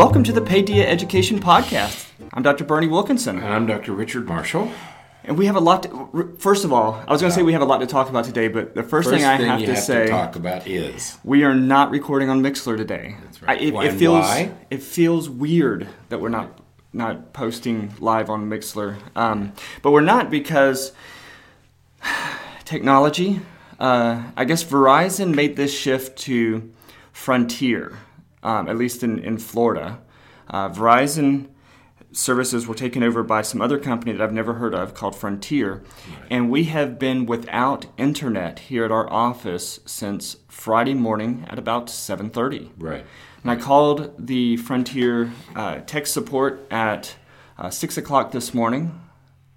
Welcome to the Paideia Education Podcast. I'm Dr. Berney Wilkinson, And I'm Dr. Richard Marshall. and we have a lot. To, first of all, I was going to say we have a lot to talk about today, but the first, First thing I thing have you to have say, to talk about is we are not recording on Mixlr today. That's right. I, it, Why it feels why? it feels weird that we're not not posting live on Mixlr, um, but we're not because technology. Uh, I guess Verizon made this shift to Frontier, um, at least in, in Florida. Uh, Verizon services were taken over by some other company that I've never heard of called Frontier, and we have been without internet here at our office since Friday morning at about 7:30. right. And I called the Frontier uh, tech support at uh, six o'clock this morning,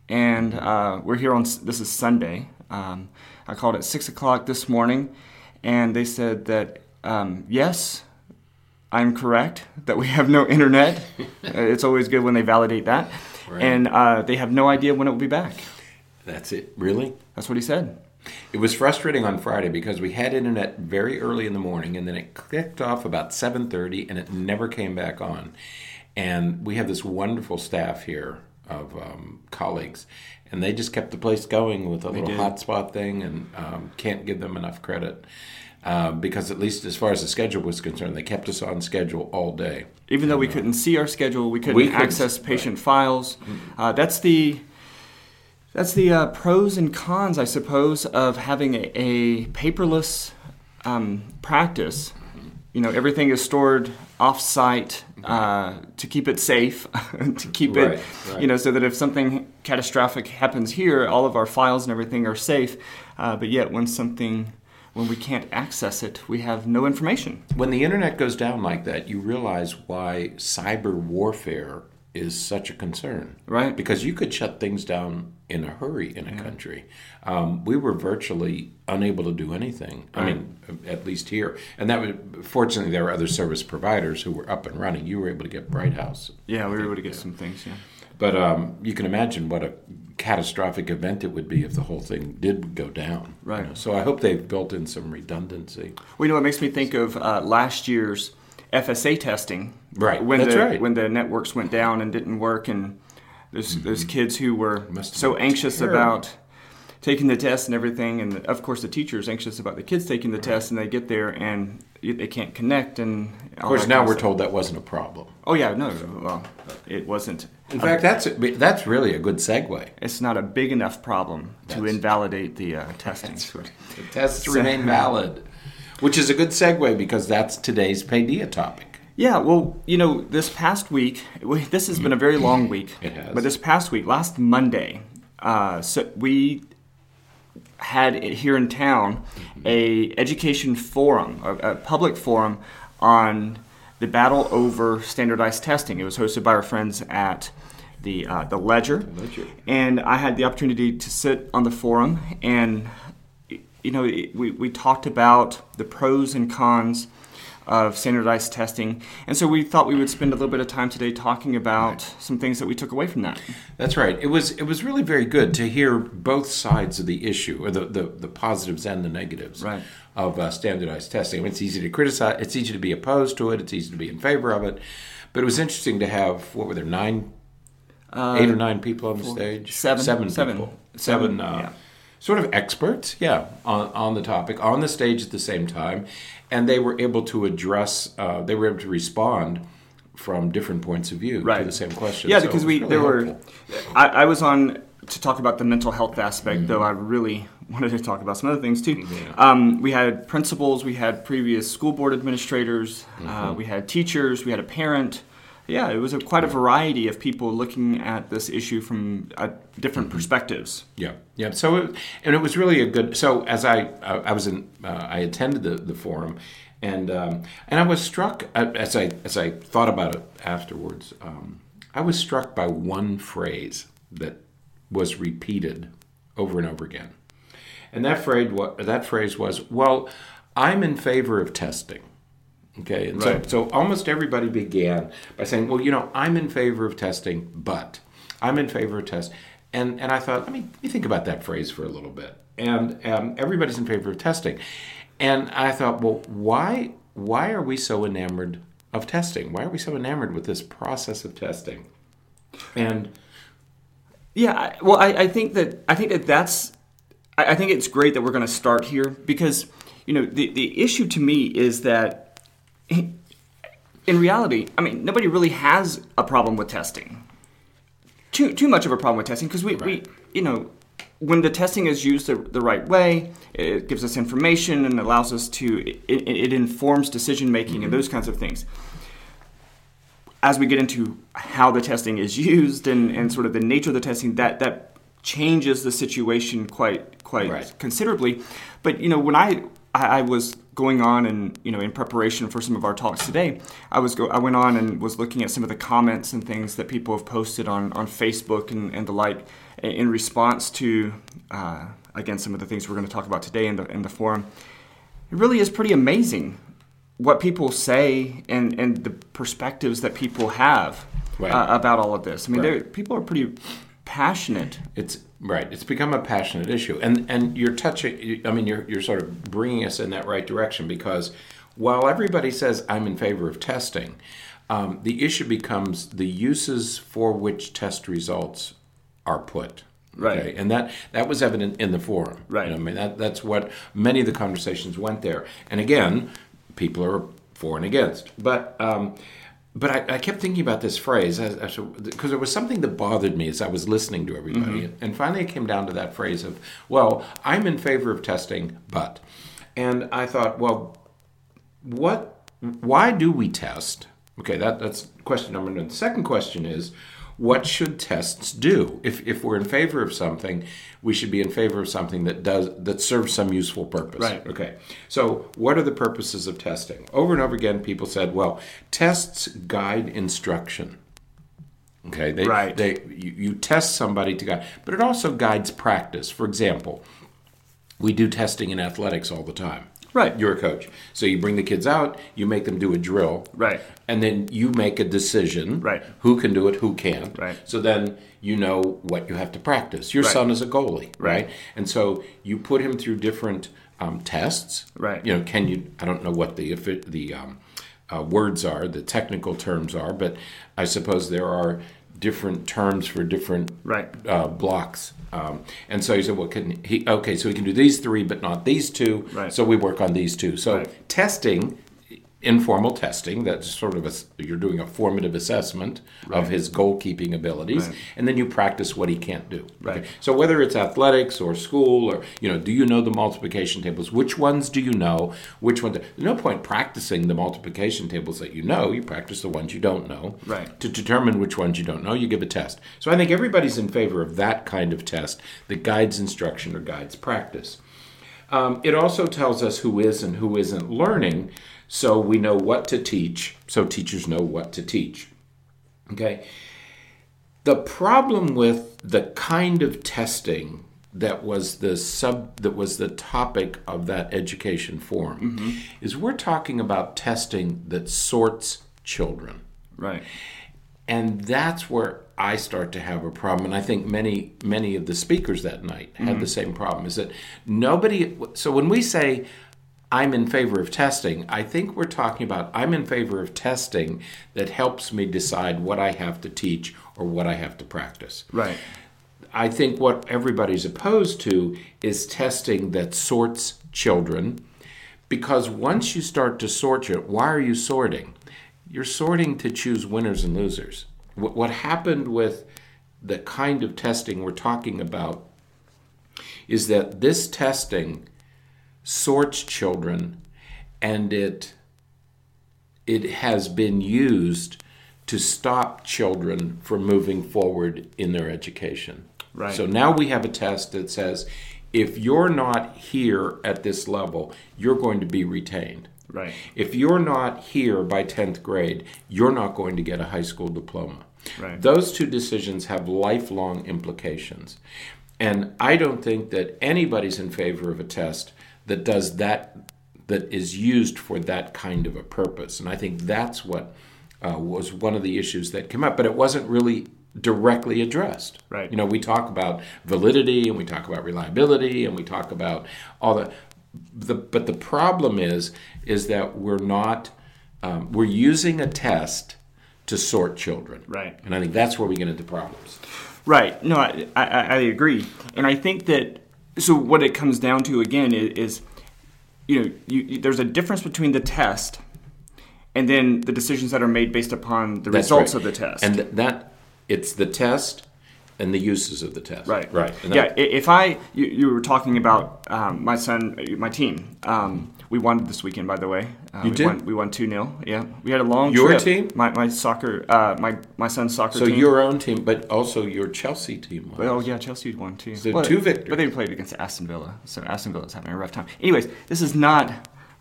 and uh, we're here on this is Sunday. Um, I called at six o'clock this morning, and they said that um, yes, I'm correct that we have no internet. Uh, it's always good when they validate that, Right. and uh, they have no idea when it will be back. That's it. Really? That's what he said. It was frustrating on Friday because we had internet very early in the morning and then it clicked off about 7:30 and it never came back on. And we have this wonderful staff here of um, colleagues and they just kept the place going with a little hotspot thing and um, can't give them enough credit. Uh, because at least as far as the schedule was concerned, they kept us on schedule all day. even though we couldn't see our schedule, we couldn't We couldn't- access patient files. Uh, that's the that's the uh, pros and cons, I suppose, of having a, a paperless um, practice. You know, everything is stored off-site uh, to keep it safe, to keep Right, it, right. you know, so that if something catastrophic happens here, all of our files and everything are safe. Uh, but yet, when something when we can't access it, we have no information. When the internet goes down like that, you realize why cyber warfare is such a concern. Right. Because you could shut things down in a hurry in a country. Um, we were virtually unable to do anything. I mean, at least here. And that was fortunately there were other service providers who were up and running. You were able to get Bright House. Yeah, we were able to get some things. Yeah. But um, you can imagine what a catastrophic event it would be if the whole thing did go down. you Right. know. So I hope they've built in some redundancy. Well, you know, it makes me think of uh, last year's FSA testing. Right, When that's the, right. When the networks went down and didn't work, and there's those kids who were Mm-hmm. So anxious terrible. about taking the test and everything, and of course the teachers anxious about the kids taking the test, and they get there and they can't connect. And Of course, now we're told that wasn't a problem. Oh yeah, no, well, it wasn't. In fact, that's that's really a good segue. It's not a big enough problem to invalidate the uh, testing. The tests remain valid, which is a good segue because that's today's Paideia topic. Yeah, well, you know, this past week, this has been a very long week. It has. But this past week, last Monday, uh, so we had here in town a education forum, a, a public forum on the battle over standardized testing. It was hosted by our friends at the uh, the Ledger, Ledger. and I had the opportunity to sit on the forum and you know we, we talked about the pros and cons of standardized testing and so we thought we would spend a little bit of time today talking about some things that we took away from that That's right. It was it was really very good to hear both sides of the issue, or the the, the positives and the negatives Right. of uh, standardized testing. I mean, it's easy to criticize. It's easy to be opposed to it. It's easy to be in favor of it. But it was interesting to have what were there nine, eight or nine people on the stage? Uh, seven. seven Seven. people, Seven, seven, uh, yeah. sort of experts, yeah, on, on the topic, on the stage at the same time, and they were able to address, uh, they were able to respond from different points of view to the same question. yeah So because we really there were. I, I was on to talk about the mental health aspect though i really wanted to talk about some other things too. Um, we had principals we had previous school board administrators uh, we had teachers we had a parent yeah it was a, quite a variety of people looking at this issue from uh, different perspectives Yeah, yeah. So, it, and it was really a good. So, as I uh, I was in, uh, I attended the, the forum, and um, and I was struck uh, as I as I thought about it afterwards. Um, I was struck by one phrase that was repeated over and over again, and that phrase that phrase was, "Well, I'm in favor of testing." Okay, and Right. so, so almost everybody began by saying, "Well, you know, I'm in favor of testing, but I'm in favor of test." And and I thought, let me, let me think about that phrase for a little bit. And um, everybody's in favor of testing, and I thought, well, why why are we so enamored of testing? Why are we so enamored with this process of testing? And Yeah, I- well, I, I think that I think that that's I, I think it's great that we're going to start here because you know the the issue to me is that in reality, I mean, nobody really has a problem with testing. Too too much of a problem with testing because we, we you know when the testing is used the, the right way, it gives us information and allows us to it, it, informs decision making and mm-hmm. those kinds of things as we get into how the testing is used and, and sort of the nature of the testing, that that changes the situation quite quite Right. considerably. But you know, when I I was going on and you know in preparation for some of our talks today, I was go I went on and was looking at some of the comments and things that people have posted on on Facebook and, and the like in- response to uh, again some of the things we're going to talk about today in the in the forum. It really is pretty amazing what people say and, and the perspectives that people have Right. uh, about all of this. I mean, Right. people are pretty passionate. It's right. It's become a passionate issue, and and you're touching. I mean, you're you're sort of bringing us in that right direction because while everybody says I'm in favor of testing, um, the issue becomes the uses for which test results are put. Right. and that that was evident in the forum. Right. You know, I mean, that that's what many of the conversations went there. And again, people are for and against, but. Um, but I, I kept thinking about this phrase because there was something that bothered me as I was listening to everybody. Mm-hmm. And finally, it came down to that phrase of, well, I'm in favor of testing, but. And I thought, well, what why do we test okay that, that's question number one the second question is what should tests do? If, if we're in favor of something we should be in favor of something that does that serves some useful purpose. Right. okay. So what are the purposes of testing? Over and over again people said well tests guide instruction. Okay. They, Right. they you, you test somebody to guide but it also guides practice. For example we do testing in athletics all the time. Right. You're a coach. So you bring the kids out, you make them do a drill. Right. And then you make a decision. Right. Who can do it, who can't. Right. So then you know what you have to practice. Your Right. son is a goalie, right? And so you put him through different um, tests. Right. You know, can you, I don't know what the, effi- the um, uh, words are, the technical terms are, but I suppose there are different terms for different Right. uh, blocks. Um, and so he said, "Well, can he? Okay, so he can do these three, but not these two. Right. So we work on these two. So Right. testing, informal testing, that's sort of a you're doing a formative assessment of his goalkeeping abilities, Right. and then you practice what he can't do. Right. So whether it's athletics or school or you know, do you know the multiplication tables? Which ones do you know? Which ones? There's no point practicing the multiplication tables that you know. You practice the ones you don't know. Right. To determine which ones you don't know, you give a test. So I think everybody's in favor of that kind of test that guides instruction or guides practice. Um, it also tells us who is and who isn't learning, so we know what to teach, so teachers know what to teach. Okay? The problem with the kind of testing that was the sub that was the topic of that education forum mm-hmm. is we're talking about testing that sorts children. Right. And that's where I start to have a problem. And I think many, many of the speakers that night had the mm-hmm. same problem is that nobody, so when we say, I'm in favor of testing, I think we're talking about I'm in favor of testing that helps me decide what I have to teach or what I have to practice. Right. I think what everybody's opposed to is testing that sorts children because once you start to sort it, why are you sorting? You're sorting to choose winners and losers. What, what happened with the kind of testing we're talking about is that this testing sorts children and it it has been used to stop children from moving forward in their education. Right. So now we have a test that says if you're not here at this level, you're going to be retained. Right. If you're not here by 10th grade, you're not going to get a high school diploma. Right. Those two decisions have lifelong implications. And I don't think that anybody's in favor of a test that does that, that is used for that kind of a purpose. And I think that's what uh, was one of the issues that came up, but it wasn't really directly addressed. Right. You know, we talk about validity and we talk about reliability and we talk about all the, the but the problem is is that we're not um, we're using a test to sort children. Right. And I think that's where we get into problems. Right. No, I, I, I agree, and I think that so what it comes down to again is, is you know you, there's a difference between the test and then the decisions that are made based upon the That's results right. of the test. And th- that it's the test and the uses of the test. Right. Right. And yeah. that- If I, you, you were talking about um, my son, my team. Um, we won this weekend, by the way. Uh, You we did? Won, we won two 0 Yeah. We had a long Your trip. team? My my soccer. Uh, my my son's soccer so team. your own team, but also your Chelsea team. won. Oh yeah, Chelsea won too. So two victories. But they played against Aston Villa, so Aston Villa's having a rough time. Anyways, this is not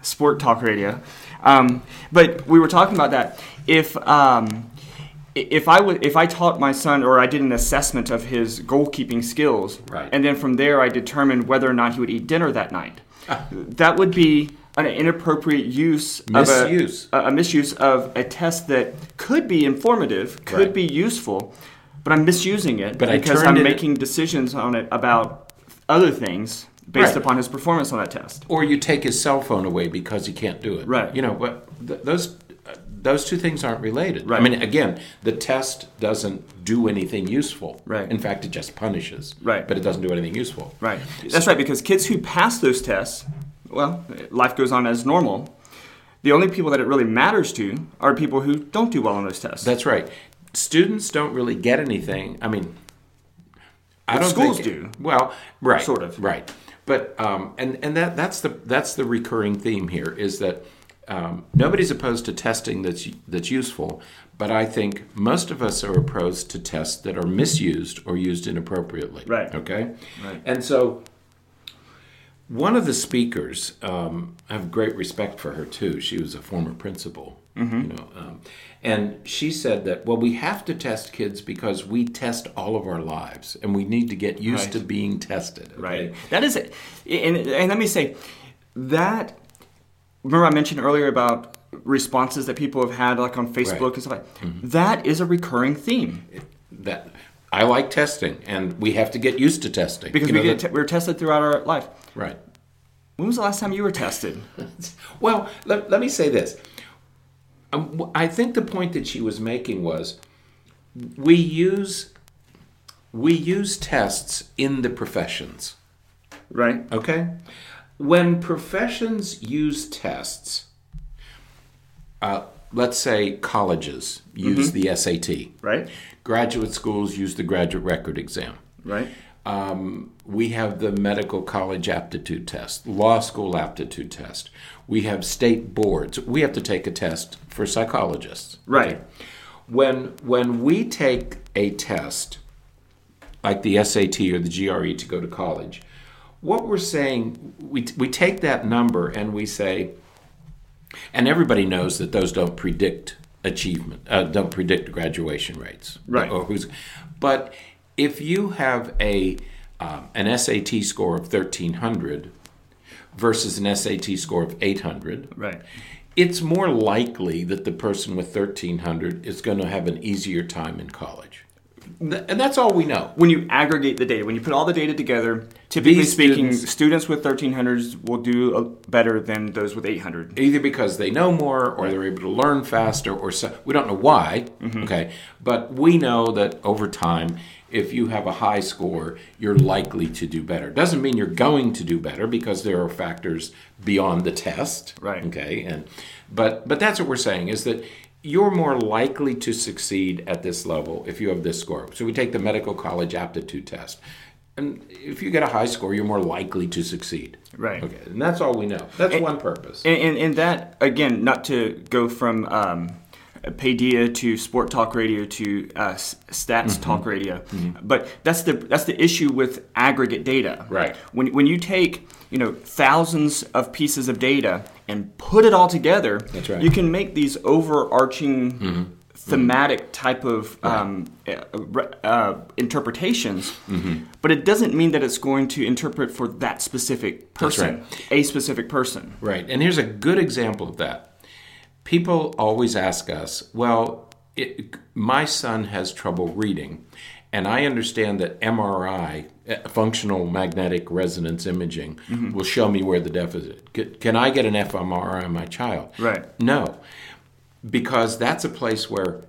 sport talk radio, um, but we were talking about that. If um, i- if I would if I taught my son or I did an assessment of his goalkeeping skills, Right. and then from there I determined whether or not he would eat dinner that night, Ah. that would be an inappropriate use Misuse. of a, a misuse of a test that could be informative, could Right. be useful, but I'm misusing it But because I'm making decisions on it about other things based Right. upon his performance on that test. or you take his cell phone away because he can't do it. Right. You know, but th- those those two things aren't related. Right. I mean, again, the test doesn't do anything useful. Right. In fact, it just punishes. Right. But it doesn't do anything useful. Right. That's right, because kids who pass those tests, well, life goes on as normal. The only people that it really matters to are people who don't do well on those tests. That's right. Students don't really get anything. I mean, I But don't know schools think, do. Well, right, Sort of. right. But um, and and that that's the that's the recurring theme here is that um, nobody's opposed to testing that's that's useful, but I think most of us are opposed to tests that are misused or used inappropriately. Right. Okay. Right. And so. One of the speakers, um, I have great respect for her too. She was a former principal, Mm-hmm. you know, um, and she said that well, we have to test kids because we test all of our lives, and we need to get used Right. to being tested. okay? Right. That is it. And, and let me say that. Remember, I mentioned earlier about responses that people have had, like on Facebook Right. Mm-hmm. and stuff like that. is a recurring theme That I like testing, and we have to get used to testing because You we get te- we're tested throughout our life. right. When was the last time you were tested? Well, let, let me say this. Um, I think the point that she was making was we use we use tests in the professions. Right. Okay? When professions use tests, uh, let's say colleges use the SAT, Right. graduate schools use the graduate record exam. Right. Um, we have the medical college aptitude test, law school aptitude test. We have state boards. We have to take a test for psychologists. Right. When when we take a test like the SAT or the GRE to go to college, what we're saying we we take that number and we say and everybody knows that those don't predict achievement, uh, don't predict graduation rates. Right. Or who's, but if you have a um, an SAT score of thirteen hundred versus an SAT score of eight hundred, Right. it's more likely that the person with 1300 is going to have an easier time in college. And that's all we know. When you aggregate the data, when you put all the data together, typically These speaking, students- students, with 1300s will do uh, better than those with 800. Either because they know more or they're able to learn faster or so, we don't know why, okay? But we know that over time if you have a high score, you're likely to do better. Doesn't mean you're going to do better because there are factors beyond the test. Right. Okay. And but but that's what we're saying is that you're more likely to succeed at this level if you have this score. So we take the medical college aptitude test. And if you get a high score, you're more likely to succeed. Right. Okay. And that's all we know. That's one purpose. And, and, and that, again, not to go from um, Paideia to Sport Talk Radio to uh, Stats Mm-hmm. Talk Radio, but that's the that's the issue with aggregate data. Right. When when you take you know thousands of pieces of data and put it all together, That's right. you can make these overarching. Thematic type of um, uh, uh, interpretations, but it doesn't mean that it's going to interpret for that specific person, right. a specific person. Right. And here's a good example of that. People always ask us, well, it, my son has trouble reading, and I understand that MRI, uh, functional magnetic resonance imaging, will show me where the deficit. Can I get an fMRI on my child? Right. No. Because that's a place where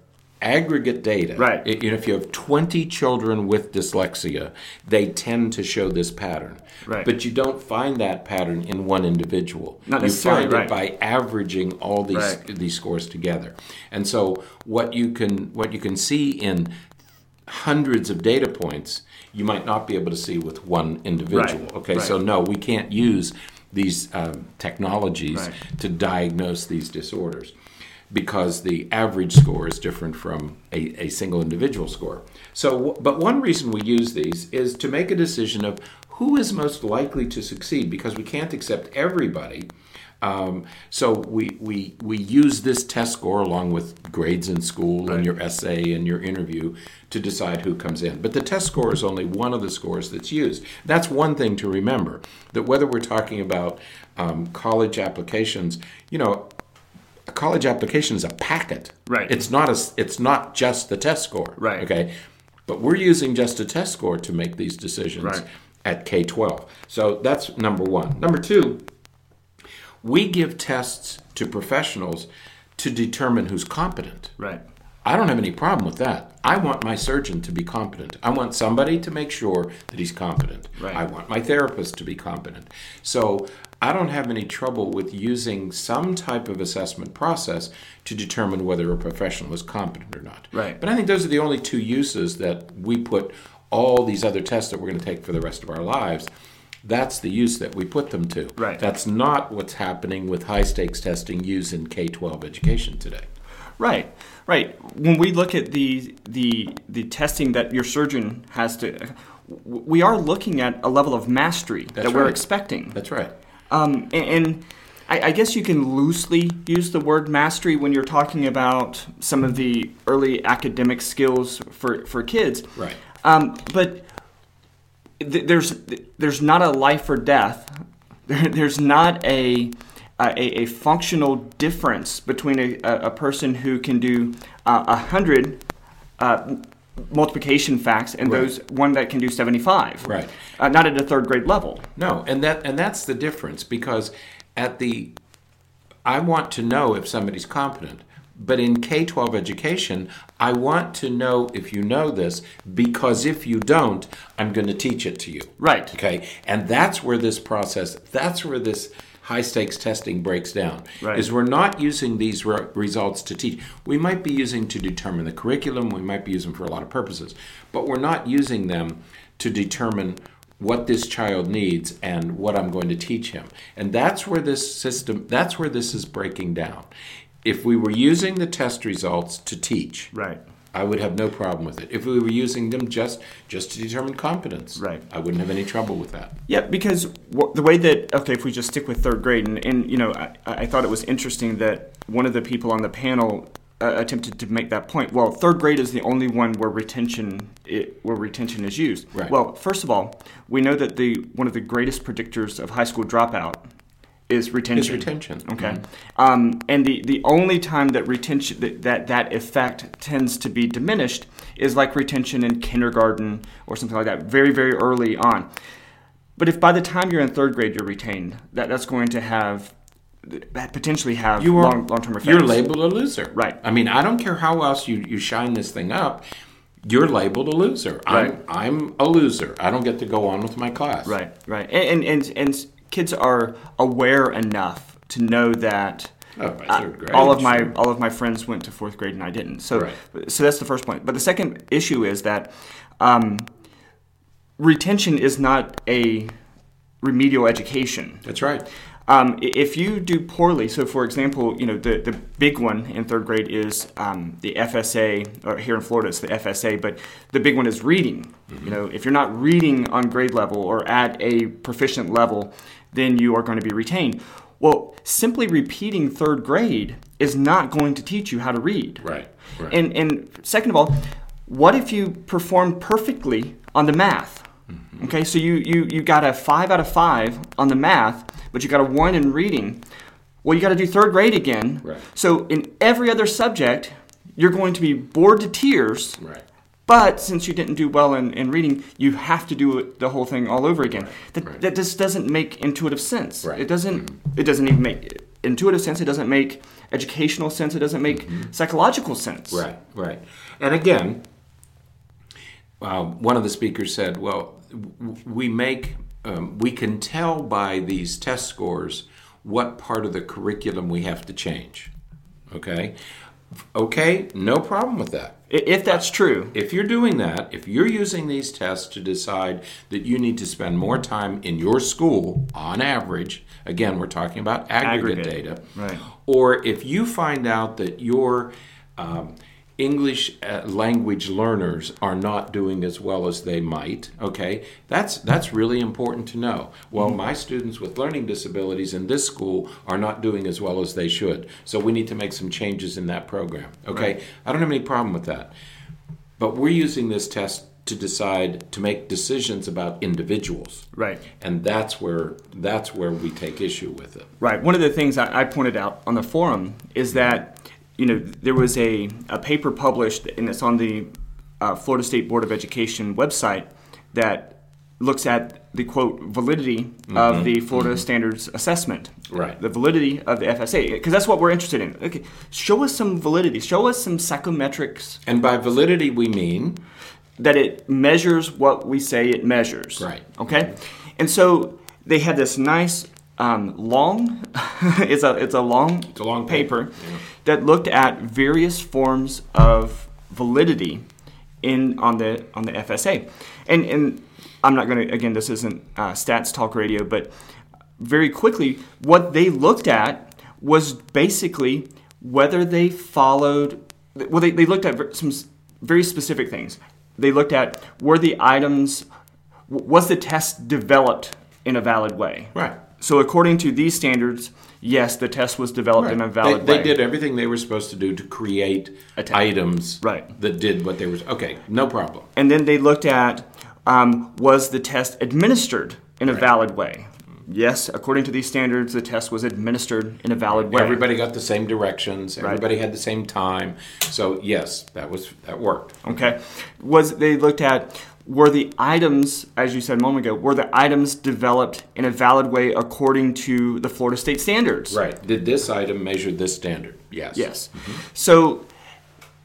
aggregate data. Right. i- You know, if you have 20 children with dyslexia, they tend to show this pattern. Right. But you don't find that pattern in one individual. Not you necessarily, find right. it by averaging all these Right. these scores together. And so what you can what you can see in hundreds of data points, you might not be able to see with one individual. Right, Okay, so no, we can't use these um, technologies to diagnose these disorders because the average score is different from a, a single individual score. So, but one reason we use these is to make a decision of who is most likely to succeed because we can't accept everybody. Um, so we, we, we use this test score along with grades in school and your essay and your interview to decide who comes in. But the test score is only one of the scores that's used. That's one thing to remember that whether we're talking about um, college applications, you know, college application is a packet. Right. It's not a. It's not just the test score. Right. Okay. But we're using just a test score to make these decisions Right. at K twelve. So that's number one. Number two, we give tests to professionals to determine who's competent. Right. I don't have any problem with that. I want my surgeon to be competent. I want somebody to make sure that he's competent. Right. I want my therapist to be competent. So I don't have any trouble with using some type of assessment process to determine whether a professional is competent or not. Right. But I think those are the only two uses that we put all these other tests that we're going to take for the rest of our lives. That's the use that we put them to. Right. That's not what's happening with high stakes testing used in K 12 education today. Right, right. When we look at the the the testing that your surgeon has to, we are looking at a level of mastery That's that we're right. expecting. That's right. Um, and and I, I guess you can loosely use the word mastery when you're talking about some of the early academic skills for, for kids. Right. Um, but th- there's there's not a life or death. There, there's not a, a a functional difference between a, a person who can do uh, a hundred uh, multiplication facts and Right. those one that can do seventy five. Right. Uh, not at a third grade level. No, and that and that's the difference because at the I want to know if somebody's competent. But in K 12 education, I want to know if you know this because if you don't, I'm going to teach it to you. Right. Okay. And that's where this process, that's where this high stakes testing breaks down. Right. Is we're not using these re- results to teach. We might be using to determine the curriculum, we might be using for a lot of purposes, but we're not using them to determine what this child needs and what I'm going to teach him. And that's where this system, that's where this is breaking down. If we were using the test results to teach, Right. I would have no problem with it. If we were using them just just to determine competence, Right. I wouldn't have any trouble with that. Yeah, because w- the way that okay, if we just stick with third grade, and, and you know, I, I thought it was interesting that one of the people on the panel uh, attempted to make that point. Well, third grade is the only one where retention it, where retention is used. Right. Well, first of all, we know that the one of the greatest predictors of high school dropout is retention. Is retention. Okay. Um, and the, the only time that retention that, that that effect tends to be diminished is like retention in kindergarten or something like that, very very early on. But if by the time you're in third grade you're retained, that that's going to have that potentially have You are long long term effects. You're labeled a loser. Right. I mean, I don't care how else you, you shine this thing up. You're labeled a loser. Right. I'm I'm a loser. I don't get to go on with my class. Right, right, and and and, and kids are aware enough to know that. Oh, uh, grade, all of my sure. all of my friends went to fourth grade and I didn't. So Right. so that's the first point. But the second issue is that um, retention is not a remedial education. That's right. Um, if you do poorly, so for example, you know the, the big one in third grade is um, the FSA, or here in Florida it's the FSA, but the big one is reading. You know, if you're not reading on grade level or at a proficient level, then you are going to be retained. Well, simply repeating third grade is not going to teach you how to read. Right. Right. And and second of all, what if you perform perfectly on the math? Mm-hmm. Okay, so you, you you got a five out of five on the math, but you got a one in reading. Well, you got to do third grade again. Right. So in every other subject, you're going to be bored to tears. right. But since you didn't do well in, in reading, you have to do it, the whole thing all over again. That, right. that just doesn't make intuitive sense. Right. Mm-hmm. It doesn't. It doesn't even make intuitive sense. It doesn't make educational sense. It doesn't make psychological sense. Right, right. And again, uh, one of the speakers said, "Well, w- we make um, we can tell by these test scores what part of the curriculum we have to change." Okay, okay, no problem with that. If that's true, If you're doing that, if you're using these tests to decide that you need to spend more time in your school on average, again, we're talking about aggregate, Aggregate, data, right. or if you find out that your um, English uh, language learners are not doing as well as they might, okay, that's that's really important to know. Well, Mm-hmm. my students with learning disabilities in this school are not doing as well as they should, so we need to make some changes in that program. Okay, I don't have any problem with that. But we're using this test to decide to make decisions about individuals. right. And that's where that's where we take issue with it. Right. One of the things I, I pointed out on the forum is that you know there was a, a paper published and it's on the uh, Florida State Board of Education website that looks at the quote validity of the Florida Standards Assessment. Right. The validity of the FSA because that's what we're interested in. Okay, show us some validity. Show us some psychometrics And by validity we mean that it measures what we say it measures. Right. Okay. And so they had this nice um, long. it's a it's a long it's a long paper, paper, yeah. That looked at various forms of validity in on the on the FSA, and and I'm not going to again this isn't uh, stats talk radio, but very quickly what they looked at was basically whether they followed. Well, they, they looked at some very specific things. They looked at were the items was the test developed in a valid way. Right. So according to these standards, yes, the test was developed in a valid they, way. they did everything they were supposed to do to create items Right. that did what they were okay, no problem. And then they looked at um, was the test administered in a valid way? Yes, according to these standards, the test was administered in a valid way. Everybody got the same directions, everybody had the same time. So yes, that was that worked. Okay. Was they looked at were the items, as you said a moment ago, were the items developed in a valid way according to the Florida state standards? Right. Did this item measure this standard? Yes. Yes. Mm-hmm. So,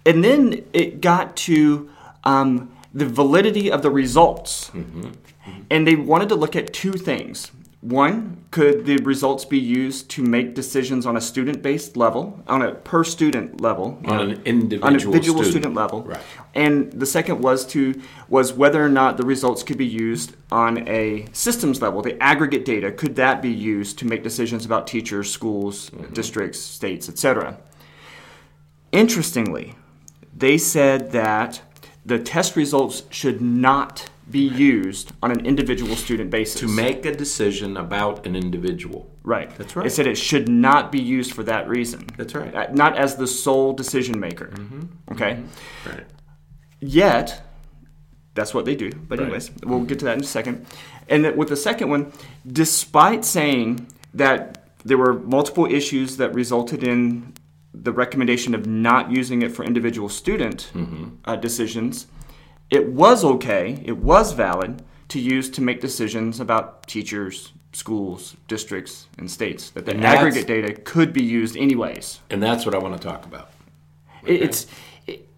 and then it got to um, the validity of the results. Mm-hmm. Mm-hmm. And they wanted to look at two things. One, could the results be used to make decisions on a student based level, on a per student level? On an on individual, an individual student, student. level. Right. And the second was to was whether or not the results could be used on a systems level, the aggregate data, could that be used to make decisions about teachers, schools, Mm-hmm. districts, states, etc. Interestingly, they said that the test results should not be used on an individual student basis. To make a decision about an individual. Right. That's right. It said it should not be used for that reason. That's right. Uh, Not as the sole decision maker. Okay. Right. Yet, that's what they do. But Right. anyways, we'll get to that in a second. And that with the second one, despite saying that there were multiple issues that resulted in the recommendation of not using it for individual student uh, decisions, it was okay, it was valid to use to make decisions about teachers, schools, districts, and states. That the And aggregate data could be used anyways. And that's what I want to talk about. It, it's it,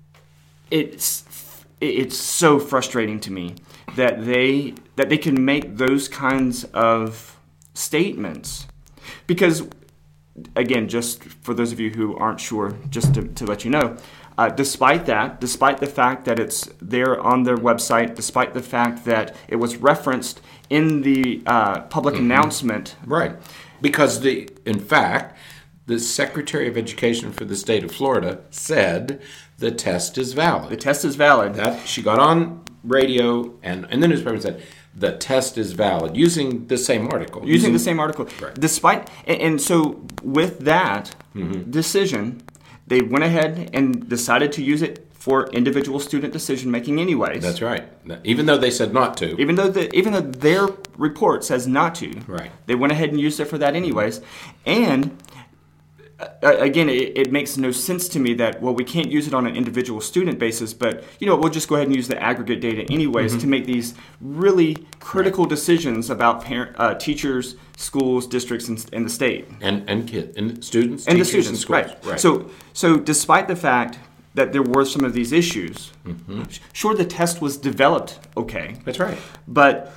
it's it's so frustrating to me that they that they can make those kinds of statements because again just for those of you who aren't sure just to, to let you know uh, despite that despite the fact that it's there on their website despite the fact that it was referenced in the uh, public announcement Right. Because the in fact, the Secretary of Education for the state of Florida said the test is valid. the test is valid That she got on radio and in the newspaper and said the test is valid using the same article. using the same article. Right. Despite and, and so with that Mm-hmm. decision, they went ahead and decided to use it for individual student decision making anyways. That's right. Even though they said not to. even though the even though their report says not to. Right. They went ahead and used it for that anyways. And again, it, it, makes no sense to me that well, we can't use it on an individual student basis, but you know, we'll just go ahead and use the aggregate data anyways mm-hmm. to make these really critical right. decisions about parent, uh, teachers, schools, districts, and, and, the state, and and kids, and students, and the students, and right. right? So, so despite the fact that there were some of these issues, mm-hmm. sure, the test was developed okay. That's right, but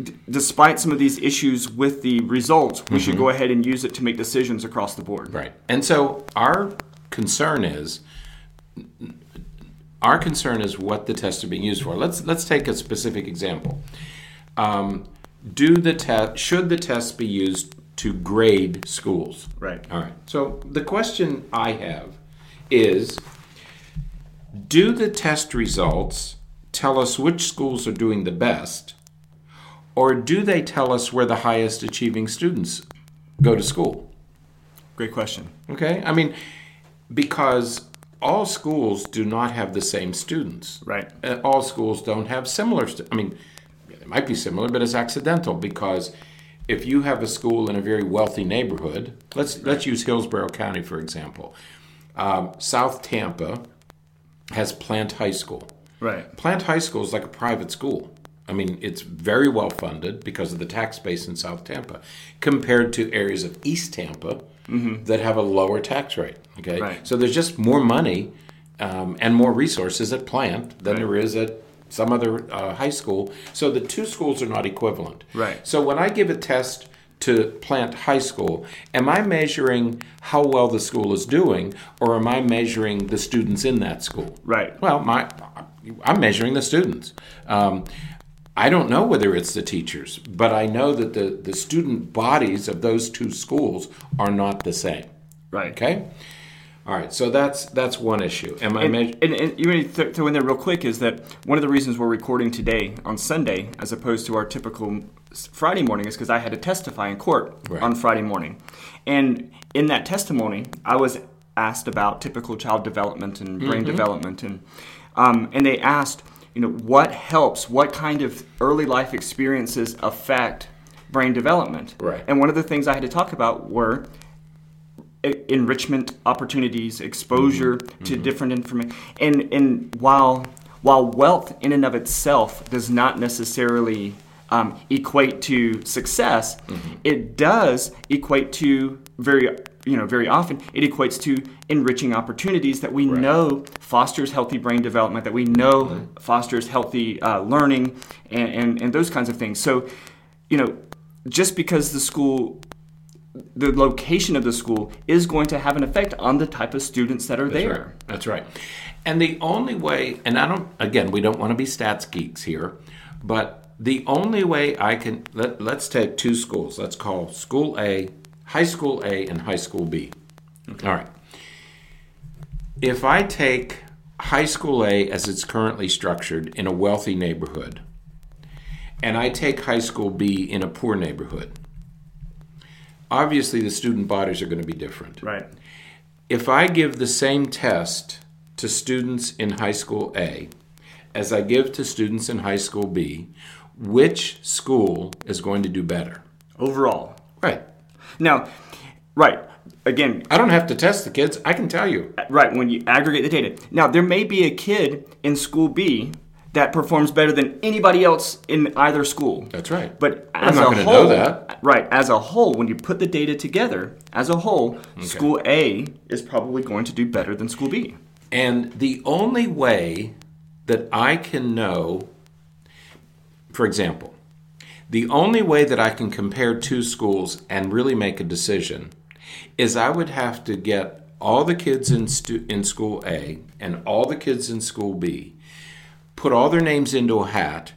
d- despite some of these issues with the results, we mm-hmm. should go ahead and use it to make decisions across the board. Right. And so our concern is our concern is what the tests are being used for. Let's let's take a specific example. Um, do the test should the tests be used to grade schools? Right. All right. So the question I have is do the test results tell us which schools are doing the best or do they tell us where the highest achieving students go to school? Great question. Okay. I mean, because all schools do not have the same students. Right. Uh, all schools don't have similar. Stu- I mean, they might be similar, but it's accidental because if you have a school in a very wealthy neighborhood, let's right. let's use Hillsborough County for example. Um, South Tampa has Plant High School. Right. Plant High School is like a private school. I mean, it's very well funded because of the tax base in South Tampa, compared to areas of East Tampa mm-hmm. that have a lower tax rate. Okay, right. so there's just more money um, and more resources at Plant than right. there is at some other uh, high school. So the two schools are not equivalent. Right. So when I give a test to Plant High School, am I measuring how well the school is doing, or am I measuring the students in that school? Right. Well, my I'm measuring the students. Um, I don't know whether it's the teachers, but I know that the, the student bodies of those two schools are not the same. Right. Okay. All right, so that's that's one issue. Am I? And, and, and you need to throw in there real quick is that one of the reasons we're recording today on Sunday as opposed to our typical Friday morning is because I had to testify in court right. on Friday morning, and in that testimony I was asked about typical child development and brain mm-hmm. development, and um, and they asked you know, what helps, what kind of early life experiences affect brain development. Right. And one of the things I had to talk about were enrichment opportunities, exposure mm-hmm. to mm-hmm. different information. And and while while wealth in and of itself does not necessarily um, equate to success, mm-hmm. it does equate to very you know very often it equates to enriching opportunities that we right. know fosters healthy brain development that we know right. fosters healthy uh, learning and, and, and those kinds of things so you know just because the school the location of the school is going to have an effect on the type of students that are That's there right. That's right. And the only way, and I don't, again, we don't want to be stats geeks here, but the only way I can, let, let's take two schools. Let's call school A high school A and high school B. Okay. All right. If I take high school A as it's currently structured in a wealthy neighborhood, and I take high school B in a poor neighborhood, obviously the student bodies are going to be different. Right. If I give the same test to students in high school A as I give to students in high school B, which school is going to do better? Overall. Right. Now, right. Again, I don't have to test the kids. I can tell you. Right, when you aggregate the data. Now, there may be a kid in school B that performs better than anybody else in either school. That's right. But as a whole, know that. right, as a whole, when you put the data together, as a whole, okay. school A is probably going to do better than school B. And the only way that I can know, for example, the only way that I can compare two schools and really make a decision is I would have to get all the kids in, stu- in school A and all the kids in school B, put all their names into a hat,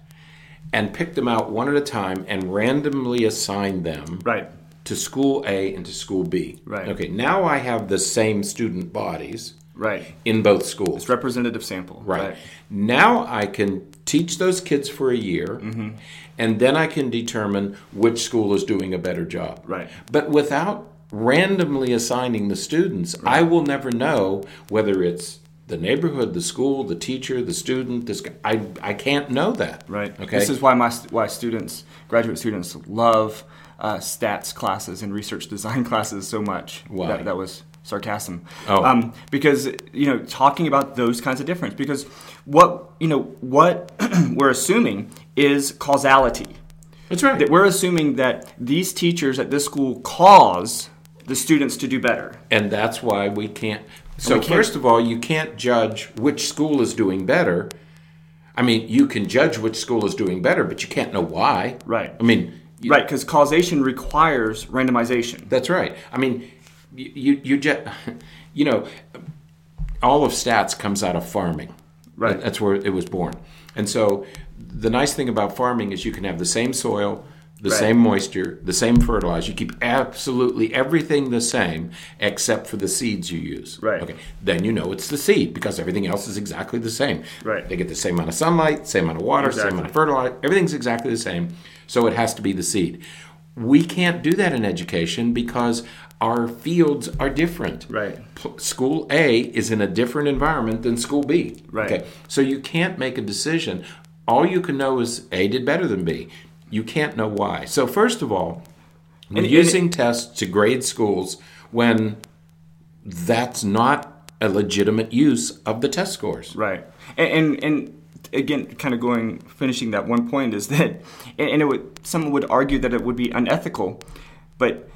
and pick them out one at a time and randomly assign them right. to school A and to school B. Right. Okay, now I have the same student bodies right in both schools. It's representative sample. Right. right. Now I can teach those kids for a year. Mm-hmm and then I can determine which school is doing a better job. Right. But without randomly assigning the students, right. I will never know whether it's the neighborhood, the school, the teacher, the student. This I I can't know that. Right. Okay. This is why my why students, graduate students, love uh, stats classes and research design classes so much. Why? That, that was sarcasm. Oh. Um, because you know, talking about those kinds of difference. Because what you know, what we're assuming is causality. That's right. That we're assuming that these teachers at this school cause the students to do better. and that's why we can't. So we can't- first of all, you can't judge which school is doing better. I mean, you can judge which school is doing better, but you can't know why. Right. I mean, you- Right, because causation requires randomization. That's right. I mean, you you, you just you know, all of stats comes out of farming. Right. That's where it was born. And so the nice thing about farming is you can have the same soil, the Right. same moisture, the same fertilizer. You keep absolutely everything the same except for the seeds you use. Right. Okay. Then you know it's the seed because everything else is exactly the same. Right. They get the same amount of sunlight, same amount of water, same amount of fertilizer. Everything's exactly the same. So it has to be the seed. We can't do that in education because our fields are different. Right. P- School A is in a different environment than school B. Right. Okay. So you can't make a decision. All you can know is A did better than B. You can't know why. So first of all, we're And- and- using tests to grade schools when that's not a legitimate use of the test scores. Right. And, and, and again, kind of going, finishing that one point is that, and, and it would, someone would argue that it would be unethical, but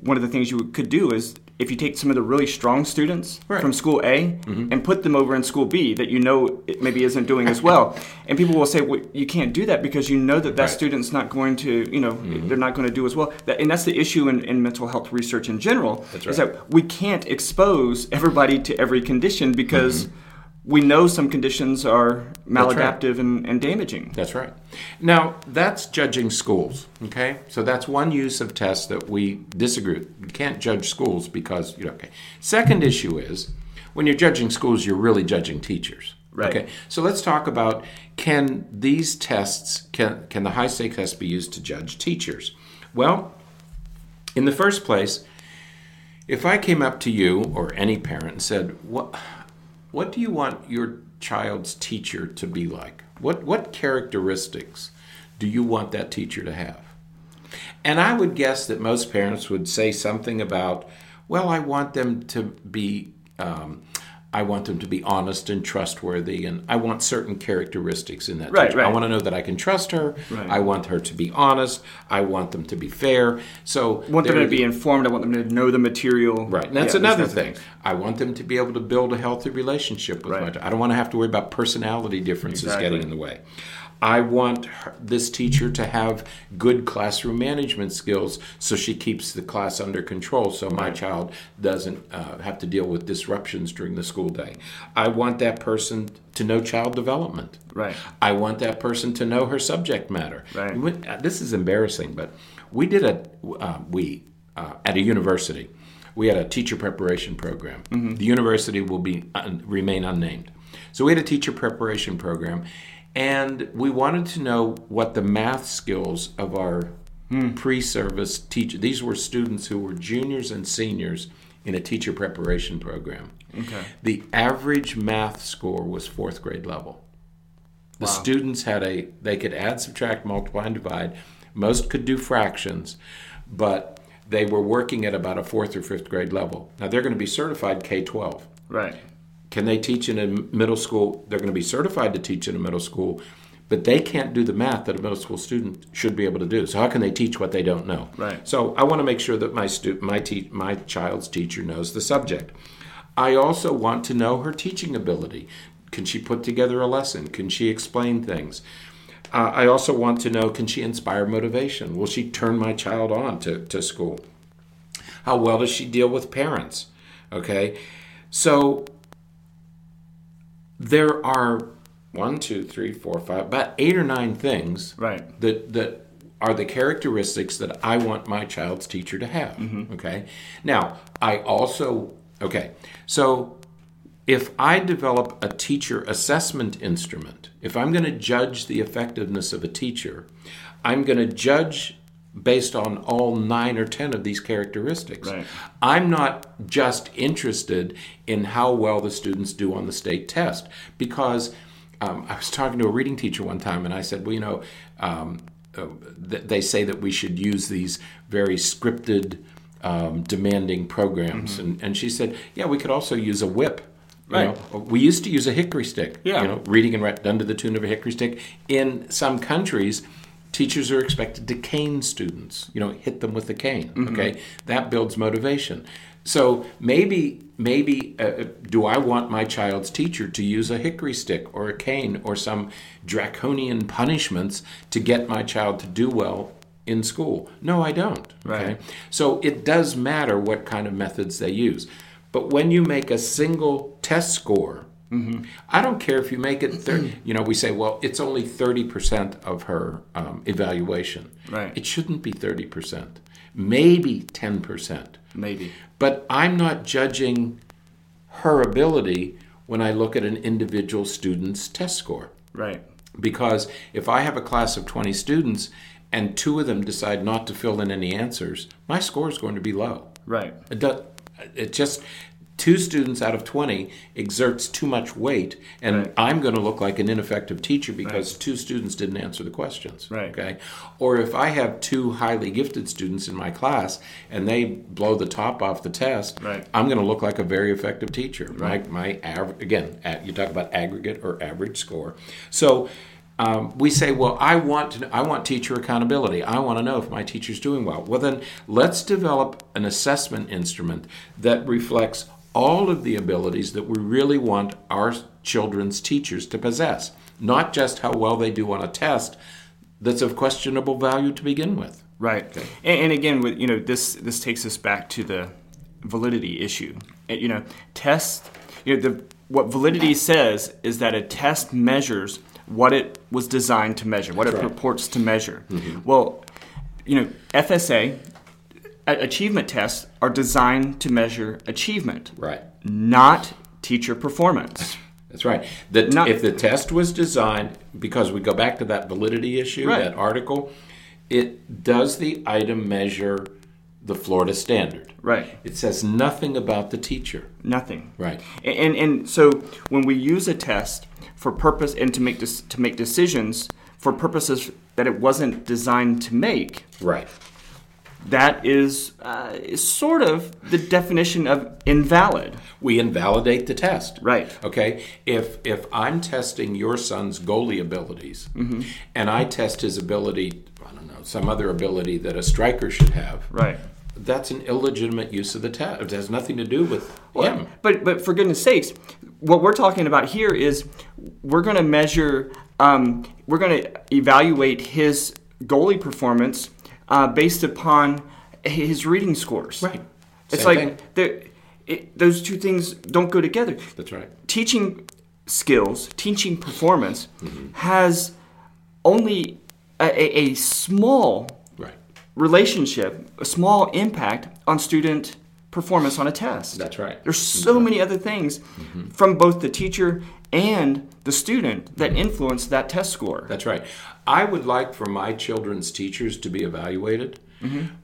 one of the things you could do is if you take some of the really strong students Right. from school A mm-hmm. and put them over in school B that you know it maybe isn't doing as well, and people will say, well, you can't do that because you know that that Right. student's not going to, you know, mm-hmm. they're not going to do as well. That, and that's the issue in, in mental health research in general. That's Is that we can't expose everybody to every condition because mm-hmm. We know some conditions are maladaptive and, and damaging. That's right. Now, that's judging schools, okay? So that's one use of tests that we disagree with. You can't judge schools because, you know, okay. Second issue is when you're judging schools, you're really judging teachers. Right. Okay. So let's talk about can these tests, can, can the high stake tests be used to judge teachers? Well, in the first place, if I came up to you or any parent and said, "What, what do you want your child's teacher to be like? What what characteristics do you want that teacher to have?" And I would guess that most parents would say something about, "Well, I want them to be." Um, I want them to be honest and trustworthy, and I want certain characteristics in that Right, teacher. I want to know that I can trust her. Right. I want her to be honest. I want them to be fair. So I want them to be informed. I want them to know the material. Right. And that's Yeah, another thing. things. I want them to be able to build a healthy relationship with Right. my child. I don't want to have to worry about personality differences Exactly. getting in the way. I want her, this teacher to have good classroom management skills so she keeps the class under control so my child doesn't uh, have to deal with disruptions during the school day. I want that person to know child development. Right. I want that person to know her subject matter. Right. Uh, This is embarrassing, but we did a uh, we uh, at a university. We had a teacher preparation program. The university will be un, remain unnamed. So we had a teacher preparation program, and we wanted to know what the math skills of our hmm. pre-service teacher. These were students who were juniors and seniors in a teacher preparation program. Okay. The average math score was fourth grade level. The students had a they could add, subtract, multiply, and divide. Most could do fractions, but they were working at about a fourth or fifth grade level. Now they're going to be certified K twelve. Right. Can they teach in a middle school? They're going to be certified to teach in a middle school, but they can't do the math that a middle school student should be able to do. So how can they teach what they don't know? Right. So I want to make sure that my stu- my te- my child's teacher knows the subject. I also want to know her teaching ability. Can she put together a lesson? Can she explain things? Uh, I also want to know can she inspire motivation? Will she turn my child on to, to school? How well does she deal with parents? Okay. So there are one, two, three, four, five, about eight or nine things Right. that that are the characteristics that I want my child's teacher to have. Mm-hmm. Okay. Now, I also okay. So if I develop a teacher assessment instrument, if I'm going to judge the effectiveness of a teacher, I'm going to judge based on all nine or ten of these characteristics. Right. I'm not just interested in how well the students do on the state test because um, I was talking to a reading teacher one time and I said, well, you know, um, uh, th- they say that we should use these very scripted, um, demanding programs. Mm-hmm. And, and she said, yeah, we could also use a whip. You Right. know, we used to use a hickory stick. Yeah. You know, reading and writing done to the tune of a hickory stick. In some countries, teachers are expected to cane students. You know, hit them with the cane. Okay, that builds motivation. So maybe, maybe, uh, do I want my child's teacher to use a hickory stick or a cane or some draconian punishments to get my child to do well in school? No, I don't. Okay, Right. so it does matter what kind of methods they use. But when you make a single test score, I don't care if you make it 30. You know, we say, well, it's only 30% of her um, evaluation. Right. It shouldn't be 30%, maybe 10%. Maybe. But I'm not judging her ability when I look at an individual student's test score. Right. Because if I have a class of 20 students and two of them decide not to fill in any answers, my score is going to be low. Right. It, does, it just two students out of 20 exerts too much weight and Right. i'm going to look like an ineffective teacher because two students didn't answer the questions Right. okay or if i have two highly gifted students in my class and they blow the top off the test Right. i'm going to look like a very effective teacher Right. my, my average again you talk about aggregate or average score so um, we say, well, I want to, I want teacher accountability. I want to know if my teacher's doing well. Well, then let's develop an assessment instrument that reflects all of the abilities that we really want our children's teachers to possess, not just how well they do on a test that's of questionable value to begin with. Right. And, and again, with you know, this this takes us back to the validity issue. You know, test. You know, the what validity says is that a test measures what it was designed to measure, what it right. purports to measure. Mm-hmm. Well, you know, FSA achievement tests are designed to measure achievement, Right. not teacher performance. That's right. That Not- if the test was designed, because we go back to that validity issue, Right. that article, it does the item measure the Florida standard. Right. It says nothing about the teacher. Nothing. Right. And, and so when we use a test for purpose and to make dis- to make decisions for purposes that it wasn't designed to make, Right. That is, uh, is sort of the definition of invalid. We invalidate the test. Right. Okay. If if I'm testing your son's goalie abilities, Mm-hmm. and I test his ability, I don't know, some other ability that a striker should have. Right. That's an illegitimate use of the test. It has nothing to do with him. But but for goodness sakes, what we're talking about here is we're going to measure, um, we're going to evaluate his goalie performance uh, based upon his reading scores. Right. It's Same like it, those two things don't go together. That's right. Teaching skills, teaching performance, Mm-hmm. has only a, a, a small Right. relationship, a small impact on student performance on a test. That's right. There's so many other things from both the teacher and the student that influence that test score. That's right. I would like for my children's teachers to be evaluated,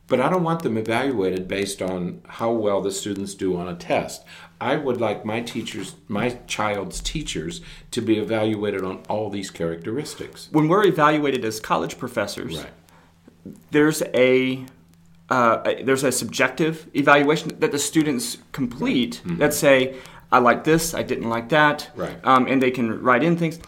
but I don't want them evaluated based on how well the students do on a test. I would like my teachers, my child's teachers, to be evaluated on all these characteristics. When we're evaluated as college professors, Right. there's a uh, there's a subjective evaluation that the students complete that say, I like this, I didn't like that, Right. um, and they can write in things.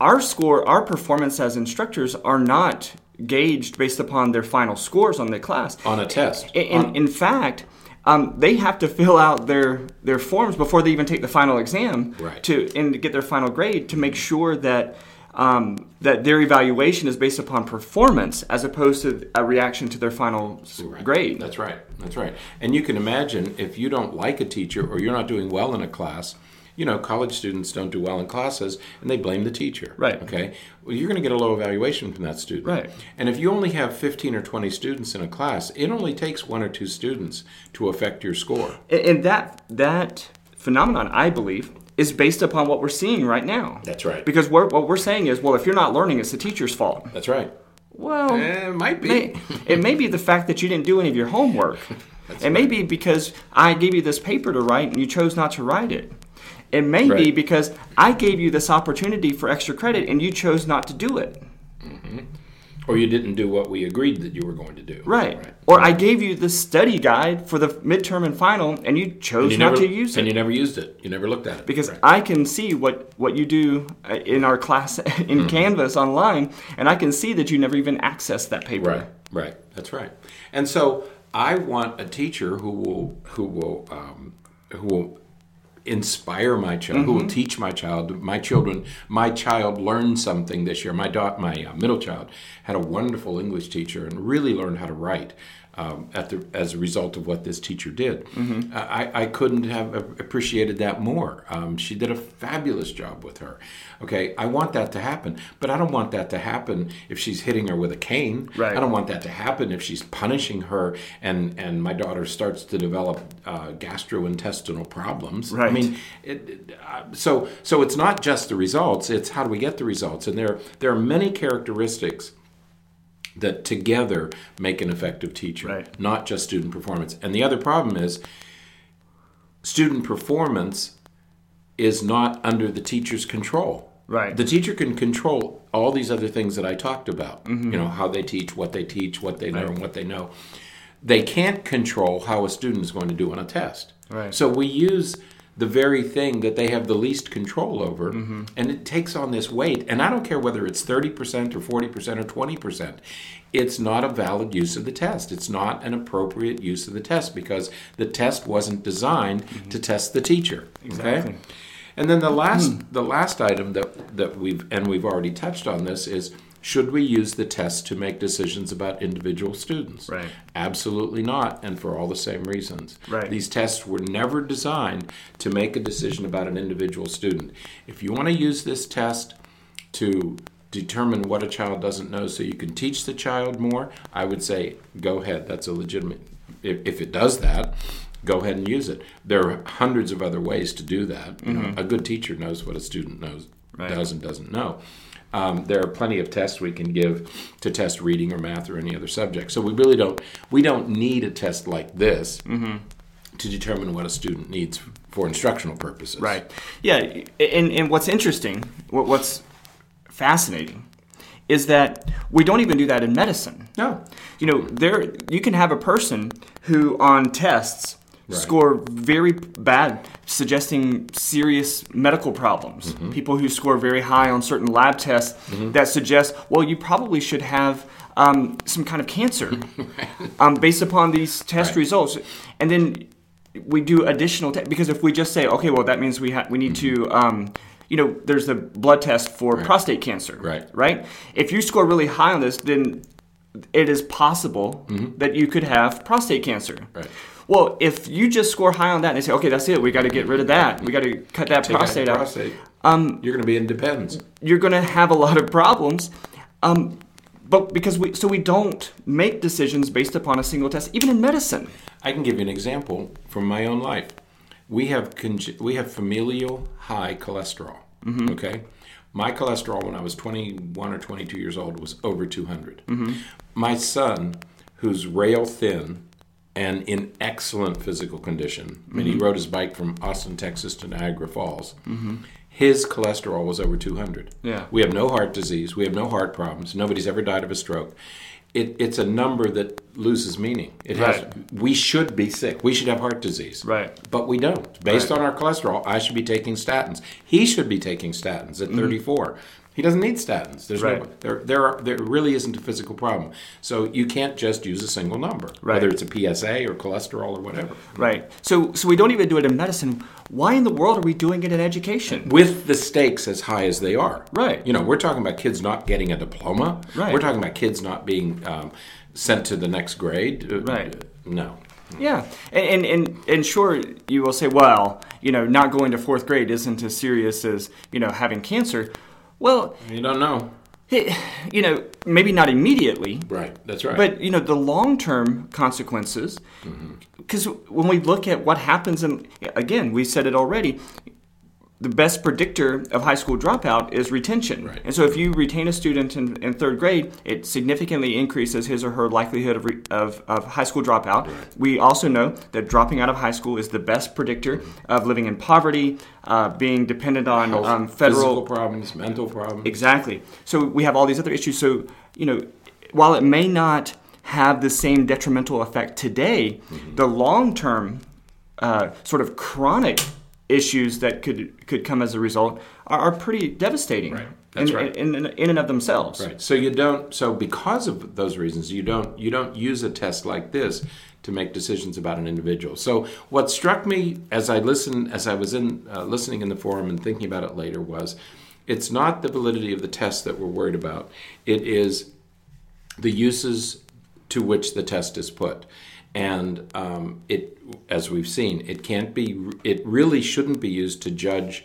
Our score, our performance as instructors are not gauged based upon their final scores on the class. On a test. In, in, in fact, um, they have to fill out their their forms before they even take the final exam Right. to and to get their final grade to make sure that um, that their evaluation is based upon performance as opposed to a reaction to their final Right. grade. That's right. That's right. And you can imagine if you don't like a teacher or you're not doing well in a class, you know, college students don't do well in classes and they blame the teacher. Right. Okay. Well, you're going to get a low evaluation from that student. Right. And if you only have 15 or 20 students in a class, it only takes one or two students to affect your score. And- that that phenomenon, I believe, is based upon what we're seeing right now. That's right. Because we're, what we're saying is, well, if you're not learning, it's the teacher's fault. That's right. Well, Eh, it might be. may, it may be the fact that you didn't do any of your homework. it may be because I gave you this paper to write and you chose not to write it. It may be because I gave you this opportunity for extra credit and you chose not to do it. Or you didn't do what we agreed that you were going to do. Right. Or I gave you the study guide for the midterm and final, and you chose And you not never, to use it. And you never used it. You never looked at it. because Right. I can see what, what you do uh, in our class in Mm-hmm. Canvas online, and I can see that you never even accessed that paper. Right, right. That's right. And so I want a teacher who will who will um, who will inspire my child, who will teach my child, my children, my child learned something this year. My daughter, my uh, middle child, had a wonderful English teacher and really learned how to write. Um, at the, as a result of what this teacher did, I, I couldn't have appreciated that more. Um, she did a fabulous job with her. Okay, I want that to happen, but I don't want that to happen if she's hitting her with a cane. Right. I don't want that to happen if she's punishing her and and my daughter starts to develop uh, gastrointestinal problems. I mean, it, it, uh, so so it's not just the results; it's how do we get the results, and there there are many characteristics that together make an effective teacher, Right. not just student performance. And the other problem is student performance is not under the teacher's control. Right. The teacher can control all these other things that I talked about. Mm-hmm. You know, how they teach, what they teach, what they learn, what they know. They can't control how a student is going to do on a test. Right. So we use the very thing that they have the least control over, Mm-hmm. and it takes on this weight. And I don't care whether it's 30% or 40% or 20%. It's not a valid use of the test. It's not an appropriate use of the test because the test wasn't designed to test the teacher. Mm-hmm. Exactly. Okay? And then the last the last item that that we've and we've already touched on this is should we use the test to make decisions about individual students? Right. Absolutely not, and for all the same reasons. Right. These tests were never designed to make a decision about an individual student. If you want to use this test to determine what a child doesn't know so you can teach the child more, I would say go ahead. That's a legitimate if, if it does that, go ahead and use it. There are hundreds of other ways to do that. You know, mm-hmm. a good teacher knows what a student knows Right. does and doesn't know. Um, there are plenty of tests we can give to test reading or math or any other subject. So we really don't we don't need a test like this to determine what a student needs for instructional purposes. Right. Yeah. And, and what's interesting, what- what's fascinating, is that we don't even do that in medicine. No. You know, there you can have a person who on tests Right. score very bad, suggesting serious medical problems. Mm-hmm. People who score very high on certain lab tests that suggest, well, you probably should have um, some kind of cancer um, based upon these test Right. results. And then we do additional te- because if we just say, okay, well, that means we ha- we need to. Um, you know, there's the blood test for prostate cancer. Right. Right. If you score really high on this, then it is possible that you could have prostate cancer. Mm-hmm. Right. Well, if you just score high on that and they say, okay, that's it, we got to get rid of that, we got to cut that Take prostate out, prostate. Um, You're going to be in depends. you're going to have a lot of problems. Um, but because we, so we don't make decisions based upon a single test, even in medicine. I can give you an example from my own life. We have conge- we have familial high cholesterol. Okay, my cholesterol when I was 21 or 22 years old was over 200. My son, who's rail thin and in excellent physical condition, I mean, he rode his bike from Austin, Texas to Niagara Falls. His cholesterol was over 200. Yeah. We have no heart disease. We have no heart problems. Nobody's ever died of a stroke. It, it's a number that loses meaning. It has. We should be sick. We should have heart disease. Right. But we don't. Based Right. on our cholesterol, I should be taking statins. He should be taking statins Mm-hmm. at 34. He doesn't need statins. There's no, there, there, are, there really isn't a physical problem. So you can't just use a single number, Right. whether it's a PSA or cholesterol or whatever. Right. So, so we don't even do it in medicine. Why in the world are we doing it in education? with the stakes as high as they are. Right. You know, we're talking about kids not getting a diploma. Right. We're talking about kids not being um, sent to the next grade. Uh, Right. No. Yeah, and, and and and sure, you will say, well, you know, not going to fourth grade isn't as serious as you know having cancer. Well, You don't know. it, you know, maybe not immediately, Right. That's right. but you know, the long term consequences. Mm-hmm. Because when we look at what happens, and again, we said it already. The best predictor of high school dropout is retention. Right. And so, if you retain a student in, in third grade, it significantly increases his or her likelihood of, re, of, of high school dropout. We also know that dropping out of high school is the best predictor of living in poverty, uh, being dependent on Health, um, federal physical problems, mental problems. Exactly. So we have all these other issues. So you know, while it may not have the same detrimental effect today, Mm-hmm. the long term uh, sort of chronic issues that could could come as a result are, are pretty devastating. Right. That's in, right. In, in, in and of themselves. Right. So you don't. So because of those reasons, you don't. You don't use a test like this to make decisions about an individual. So what struck me as I listened, as I was in uh, listening in the forum and thinking about it later, was it's not the validity of the test that we're worried about. It is the uses to which the test is put. And um, it, as we've seen, it can't be. It really shouldn't be used to judge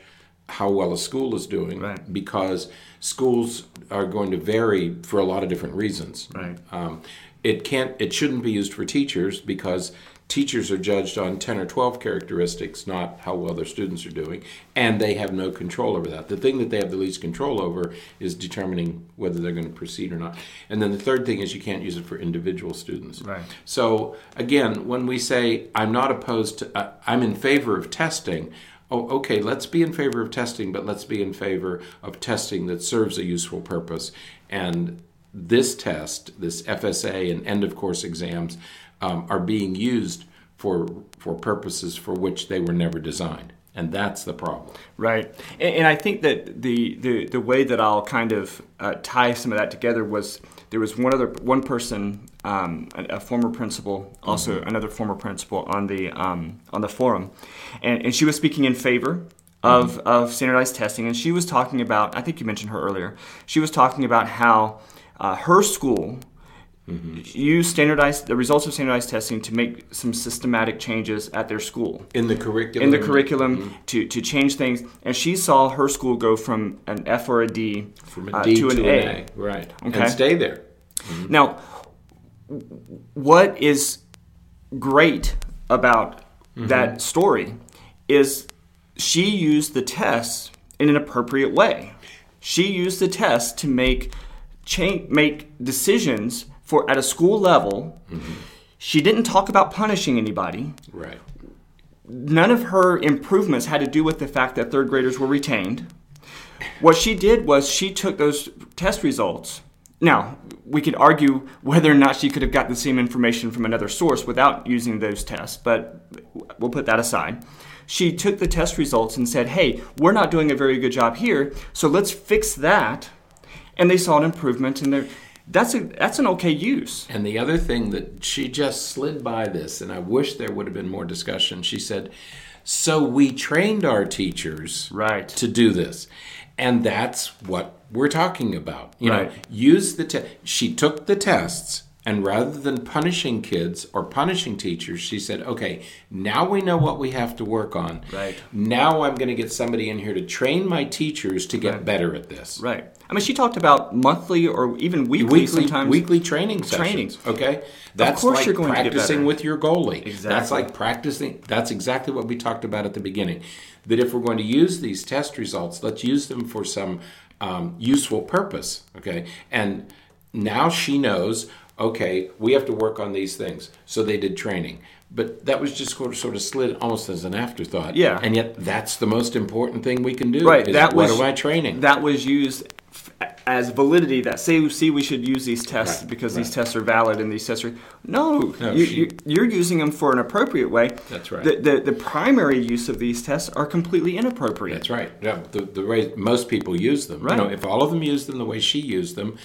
how well a school is doing, Right. because schools are going to vary for a lot of different reasons. Right. Um, it can't. It shouldn't be used for teachers because teachers are judged on ten or twelve characteristics, not how well their students are doing, and they have no control over that. The thing that they have the least control over is determining whether they're going to proceed or not. And then the third thing is you can't use it for individual students. Right. So again, when we say I'm not opposed to, uh, I'm in favor of testing. Oh, okay. Let's be in favor of testing, but let's be in favor of testing that serves a useful purpose. And this test, this FSA and end of course exams, um, are being used for for purposes for which they were never designed, and that's the problem. Right, and, and I think that the, the the way that I'll kind of uh, tie some of that together was there was one other one person, um, a, a former principal, also another former principal on the um, on the forum, and, and she was speaking in favor of of standardized testing, and she was talking about I think you mentioned her earlier. She was talking about how uh, her school Mm-hmm. used standardized the results of standardized testing to make some systematic changes at their school In the curriculum. in the curriculum mm-hmm. to, to change things. And she saw her school go from an F or a D, from a uh, D to an A. right? Okay. And stay there. Mm-hmm. Now, what is great about that story is she used the test in an appropriate way. She used the test to make change, make decisions for at a school level. Mm-hmm. She didn't talk about punishing anybody. Right. none of her improvements had to do with the fact that third graders were retained. What she did was she took those test results. Now, we could argue whether or not she could have got the same information from another source without using those tests, but we'll put that aside. She took the test results and said, hey, we're not doing a very good job here, so let's fix that. And they saw an improvement in their. That's, a, that's an okay use. And the other thing that she just slid by this, and I wish there would have been more discussion. She said, "So we trained our teachers Right. to do this, and that's what we're talking about. You know, use the te- She took the tests." And rather than punishing kids or punishing teachers, she said, okay, now we know what we have to work on. Right. Now I'm going to get somebody in here to train my teachers to get better at this. Right. I mean, she talked about monthly or even weekly, weekly sometimes. weekly training Training. sessions. Okay, that's course like you're going to practicing better. with your goalie. Exactly. That's like practicing. That's exactly what we talked about at the beginning. That if we're going to use these test results, let's use them for some um, useful purpose. Okay, and now she knows. Okay, we have to work on these things. So they did training. But that was just sort of, sort of slid almost as an afterthought. Yeah. And yet, that's the most important thing we can do. Right. Is that what was am I training? That was used f- as validity. That say, see, we should use these tests Right, because these tests are valid and these tests are no. No, you, you're using them for an appropriate way. That's right. The, the the primary use of these tests are completely inappropriate. That's right. Yeah, the, the way most people use them. Right. You know, if all of them used them the way she used them,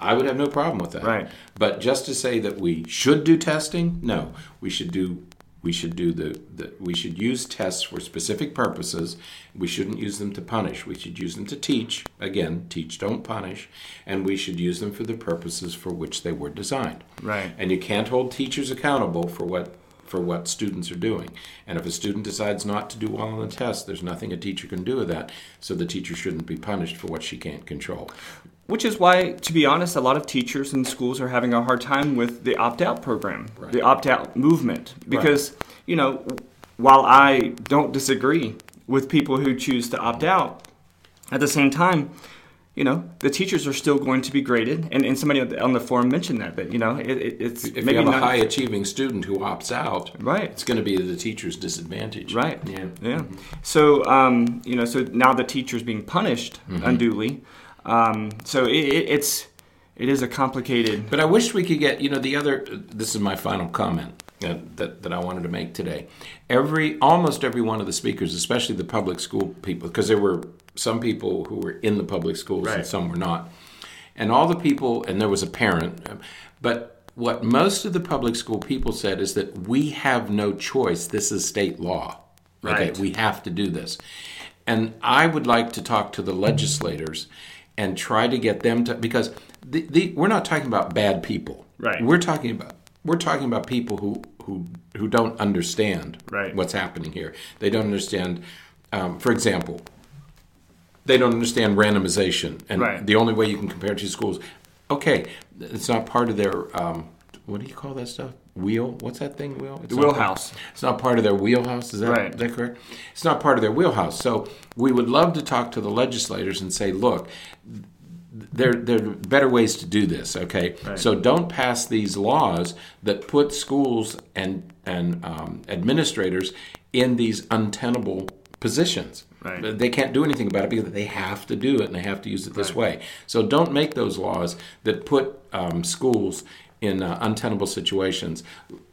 I would have no problem with that. Right. But just to say that we should do testing, no. We should do we should do the, the we should use tests for specific purposes. We shouldn't use them to punish. We should use them to teach. Again, teach don't punish. And we should use them for the purposes for which they were designed. Right. And you can't hold teachers accountable for what for what students are doing. And if a student decides not to do well on the test, there's nothing a teacher can do with that. So the teacher shouldn't be punished for what she can't control. Which is why, to be honest, a lot of teachers and schools are having a hard time with the opt out program, Right. the opt out movement. Because, you know, while I don't disagree with people who choose to opt out, at the same time, you know, the teachers are still going to be graded. And, and somebody on the- forum mentioned that, that, you know, it, it, it's If maybe you have a not. high achieving student who opts out, Right. it's going to be the teacher's disadvantage. Right. Yeah. Yeah. So um, you know, so now the teacher's being punished Mm-hmm. unduly. Um, so it, it, it's it is a complicated. But I wish we could get, you know, the other. This is my final comment that that I wanted to make today. Every, almost every one of the speakers, especially the public school people, because there were some people who were in the public schools and some were not, and all the people, and there was a parent, but. What most of the public school people said is that we have no choice. This is state law. Right. Okay, we have to do this. And I would like to talk to the legislators and try to get them to because the, the, we're not talking about bad people. Right. We're talking about we're talking about people who who who don't understand Right. what's happening here. They don't understand. Um, for example, they don't understand randomization, and Right. the only way you can compare two schools. Okay, it's not part of their. Um, what do you call that stuff? Wheel? What's that thing? Wheel? It's The wheelhouse. part- it's not part of their wheelhouse. Is that, Right. is that correct? It's not part of their wheelhouse. So we would love to talk to the legislators and say, look, there, there are better ways to do this. Okay, Right. so don't pass these laws that put schools and and um, administrators in these untenable positions. Right. They can't do anything about it because they have to do it and they have to use it this way. So don't make those laws that put um, schools in uh, untenable situations.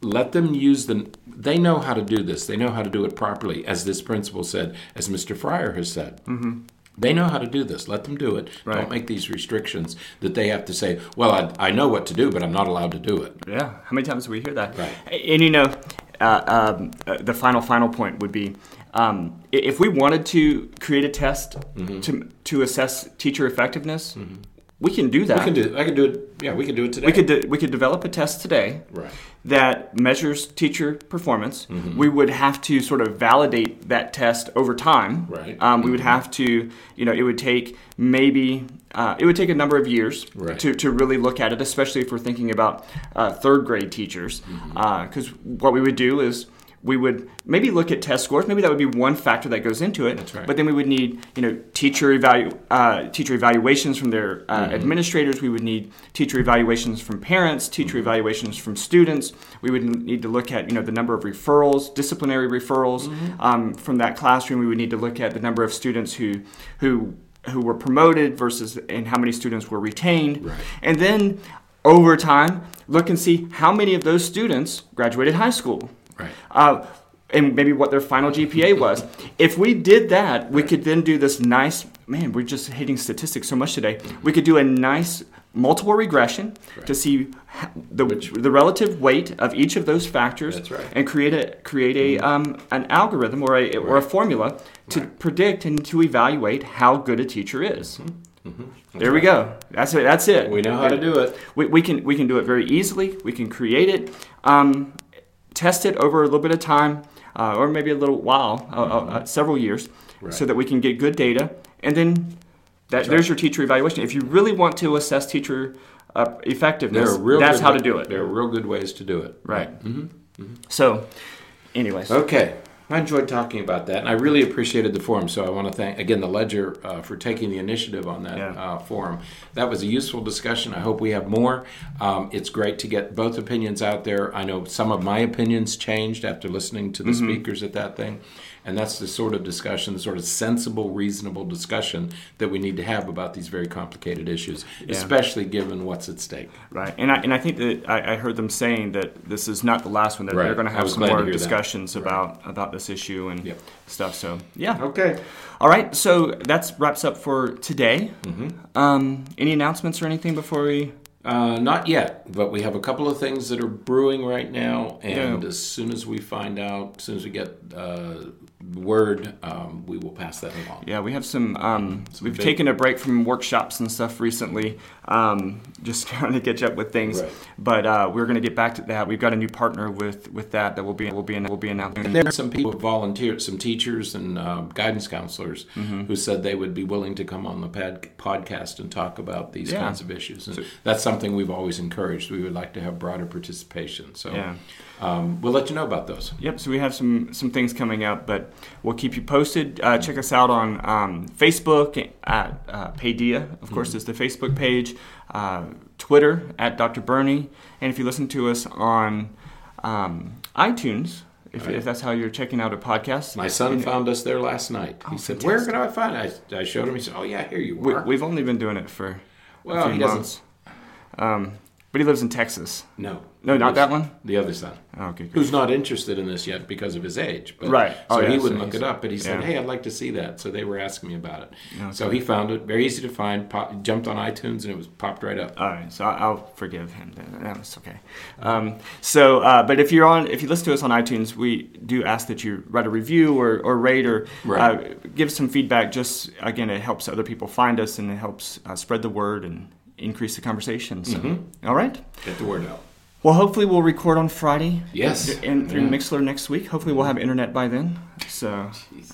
Let them use the. They know how to do this. They know how to do it properly, as this principal said, as Mr. Fryer has said. Mm-hmm. They know how to do this. Let them do it. Right. Don't make these restrictions that they have to say, well, I, I know what to do, but I'm not allowed to do it. Yeah, how many times do we hear that? Right. And you know, uh, um, uh, the final final point would be, um, if we wanted to create a test Mm-hmm. to to assess teacher effectiveness, we can do that. We can do. I can do it. Yeah, we can do it today. We could de- we could develop a test today Right. that measures teacher performance. Mm-hmm. We would have to sort of validate that test over time. Right. Um, we would have to, you know, it would take maybe uh, it would take a number of years Right. to, to really look at it, especially if we're thinking about uh, third grade teachers. Mm-hmm. Because what we would do is we would maybe look at test scores. Maybe that would be one factor that goes into it. That's right. But then we would need, you know, teacher evalu- uh, teacher evaluations from their uh, Mm-hmm. administrators. We would need teacher evaluations from parents, teacher Mm-hmm. evaluations from students. We would need to look at, you know, the number of referrals, disciplinary referrals Mm-hmm. um, from that classroom. We would need to look at the number of students who who who were promoted versus and how many students were retained. Right. And then over time, look and see how many of those students graduated high school Right. uh, and maybe what their final GPA was. if we did that, we could then do this nice. Man, we're just hitting statistics so much today. We could do a nice multiple regression to see the the relative weight of each of those factors, right. and create a create a um, an algorithm or a or a formula to predict and to evaluate how good a teacher is. There we go. That's it. That's it. Mm-hmm. We know how to do it. We, we can we can do it very easily. We can create it, um, test it over a little bit of time, uh, or maybe a little while, uh, uh, uh, several years, so that we can get good data, and then that, there's your teacher evaluation. If you really want to assess teacher uh, effectiveness, There are real that's how to do it. There are real good ways to do it. Right. So, anyways, Okay. I enjoyed talking about that, and I really appreciated the forum. So I want to thank again the Ledger uh, for taking the initiative on that Yeah. uh, forum. That was a useful discussion. I hope we have more. Um, it's great to get both opinions out there. I know some of my opinions changed after listening to the Mm-hmm. speakers at that thing, and that's the sort of discussion, the sort of sensible, reasonable discussion that we need to have about these very complicated issues, especially given what's at stake. Right, and I, and I think that I, I heard them saying that this is not the last one. That Right. they're going to have some more that. discussions about about this issue and Yep. stuff. So yeah. Okay. All right, so that wraps up for today. Mm-hmm. Um, any announcements or anything before we? Uh, not yet, but we have a couple of things that are brewing right now, and Yeah. as soon as we find out, as soon as we get uh, word, um, we will pass that along. Yeah, we have some. Um, we've big- taken a break from workshops and stuff recently, um, just trying to catch up with things. Right. But uh, we're going to get back to that. We've got a new partner with with that that will be will be will be announcing. There are some people volunteered, some teachers and uh, guidance counselors Mm-hmm. who said they would be willing to come on the pad- podcast and talk about these Yeah. kinds of issues. And that's something we've always encouraged. We would like to have broader participation. So Yeah. um, we'll let you know about those. Yep. So we have some some things coming up, but we'll keep you posted. Uh, check us out on um, Facebook at uh, Paideia, of course, is the Facebook page. Uh, Twitter at Dr. Berney, and if you listen to us on um, iTunes, if, Right. if that's how you're checking out a podcast, My son and- found us there last night. He Oh, said, fantastic. "Where can I find it?" I, I showed him. He said, "Oh yeah, here you we, are." we've only been doing it for Well, a few he months. Um, but he lives in Texas. No. No, not that one? The other son. Oh, okay, good. Who's not interested in this yet because of his age. But, Right. So Oh, yeah, he so wouldn't look it up, but he said, yeah. hey, I'd like to see that. So they were asking me about it. So he found it. Very easy to find. Pop, jumped on iTunes and it was popped right up. All right, so I'll forgive him. Then. That's okay. Um, so, uh, but if you're on, if you listen to us on iTunes, we do ask that you write a review or, or rate or Right. uh, give some feedback. Just again, it helps other people find us and it helps uh, spread the word and increase the conversation. So, all right. Get the word out. Well, hopefully we'll record on Friday. Yes. And through Yeah. Mixlr next week. Hopefully we'll have internet by then. So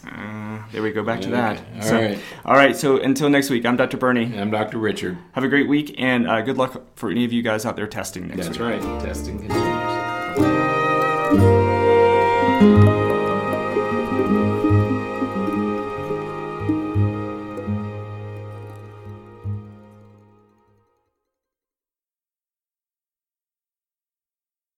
uh, there we go. Back to Okay. that. All so, right. All right. So until next week, I'm Dr. Berney. I'm Dr. Richard. Have a great week and uh, good luck for any of you guys out there testing next That's week. right. Testing continues.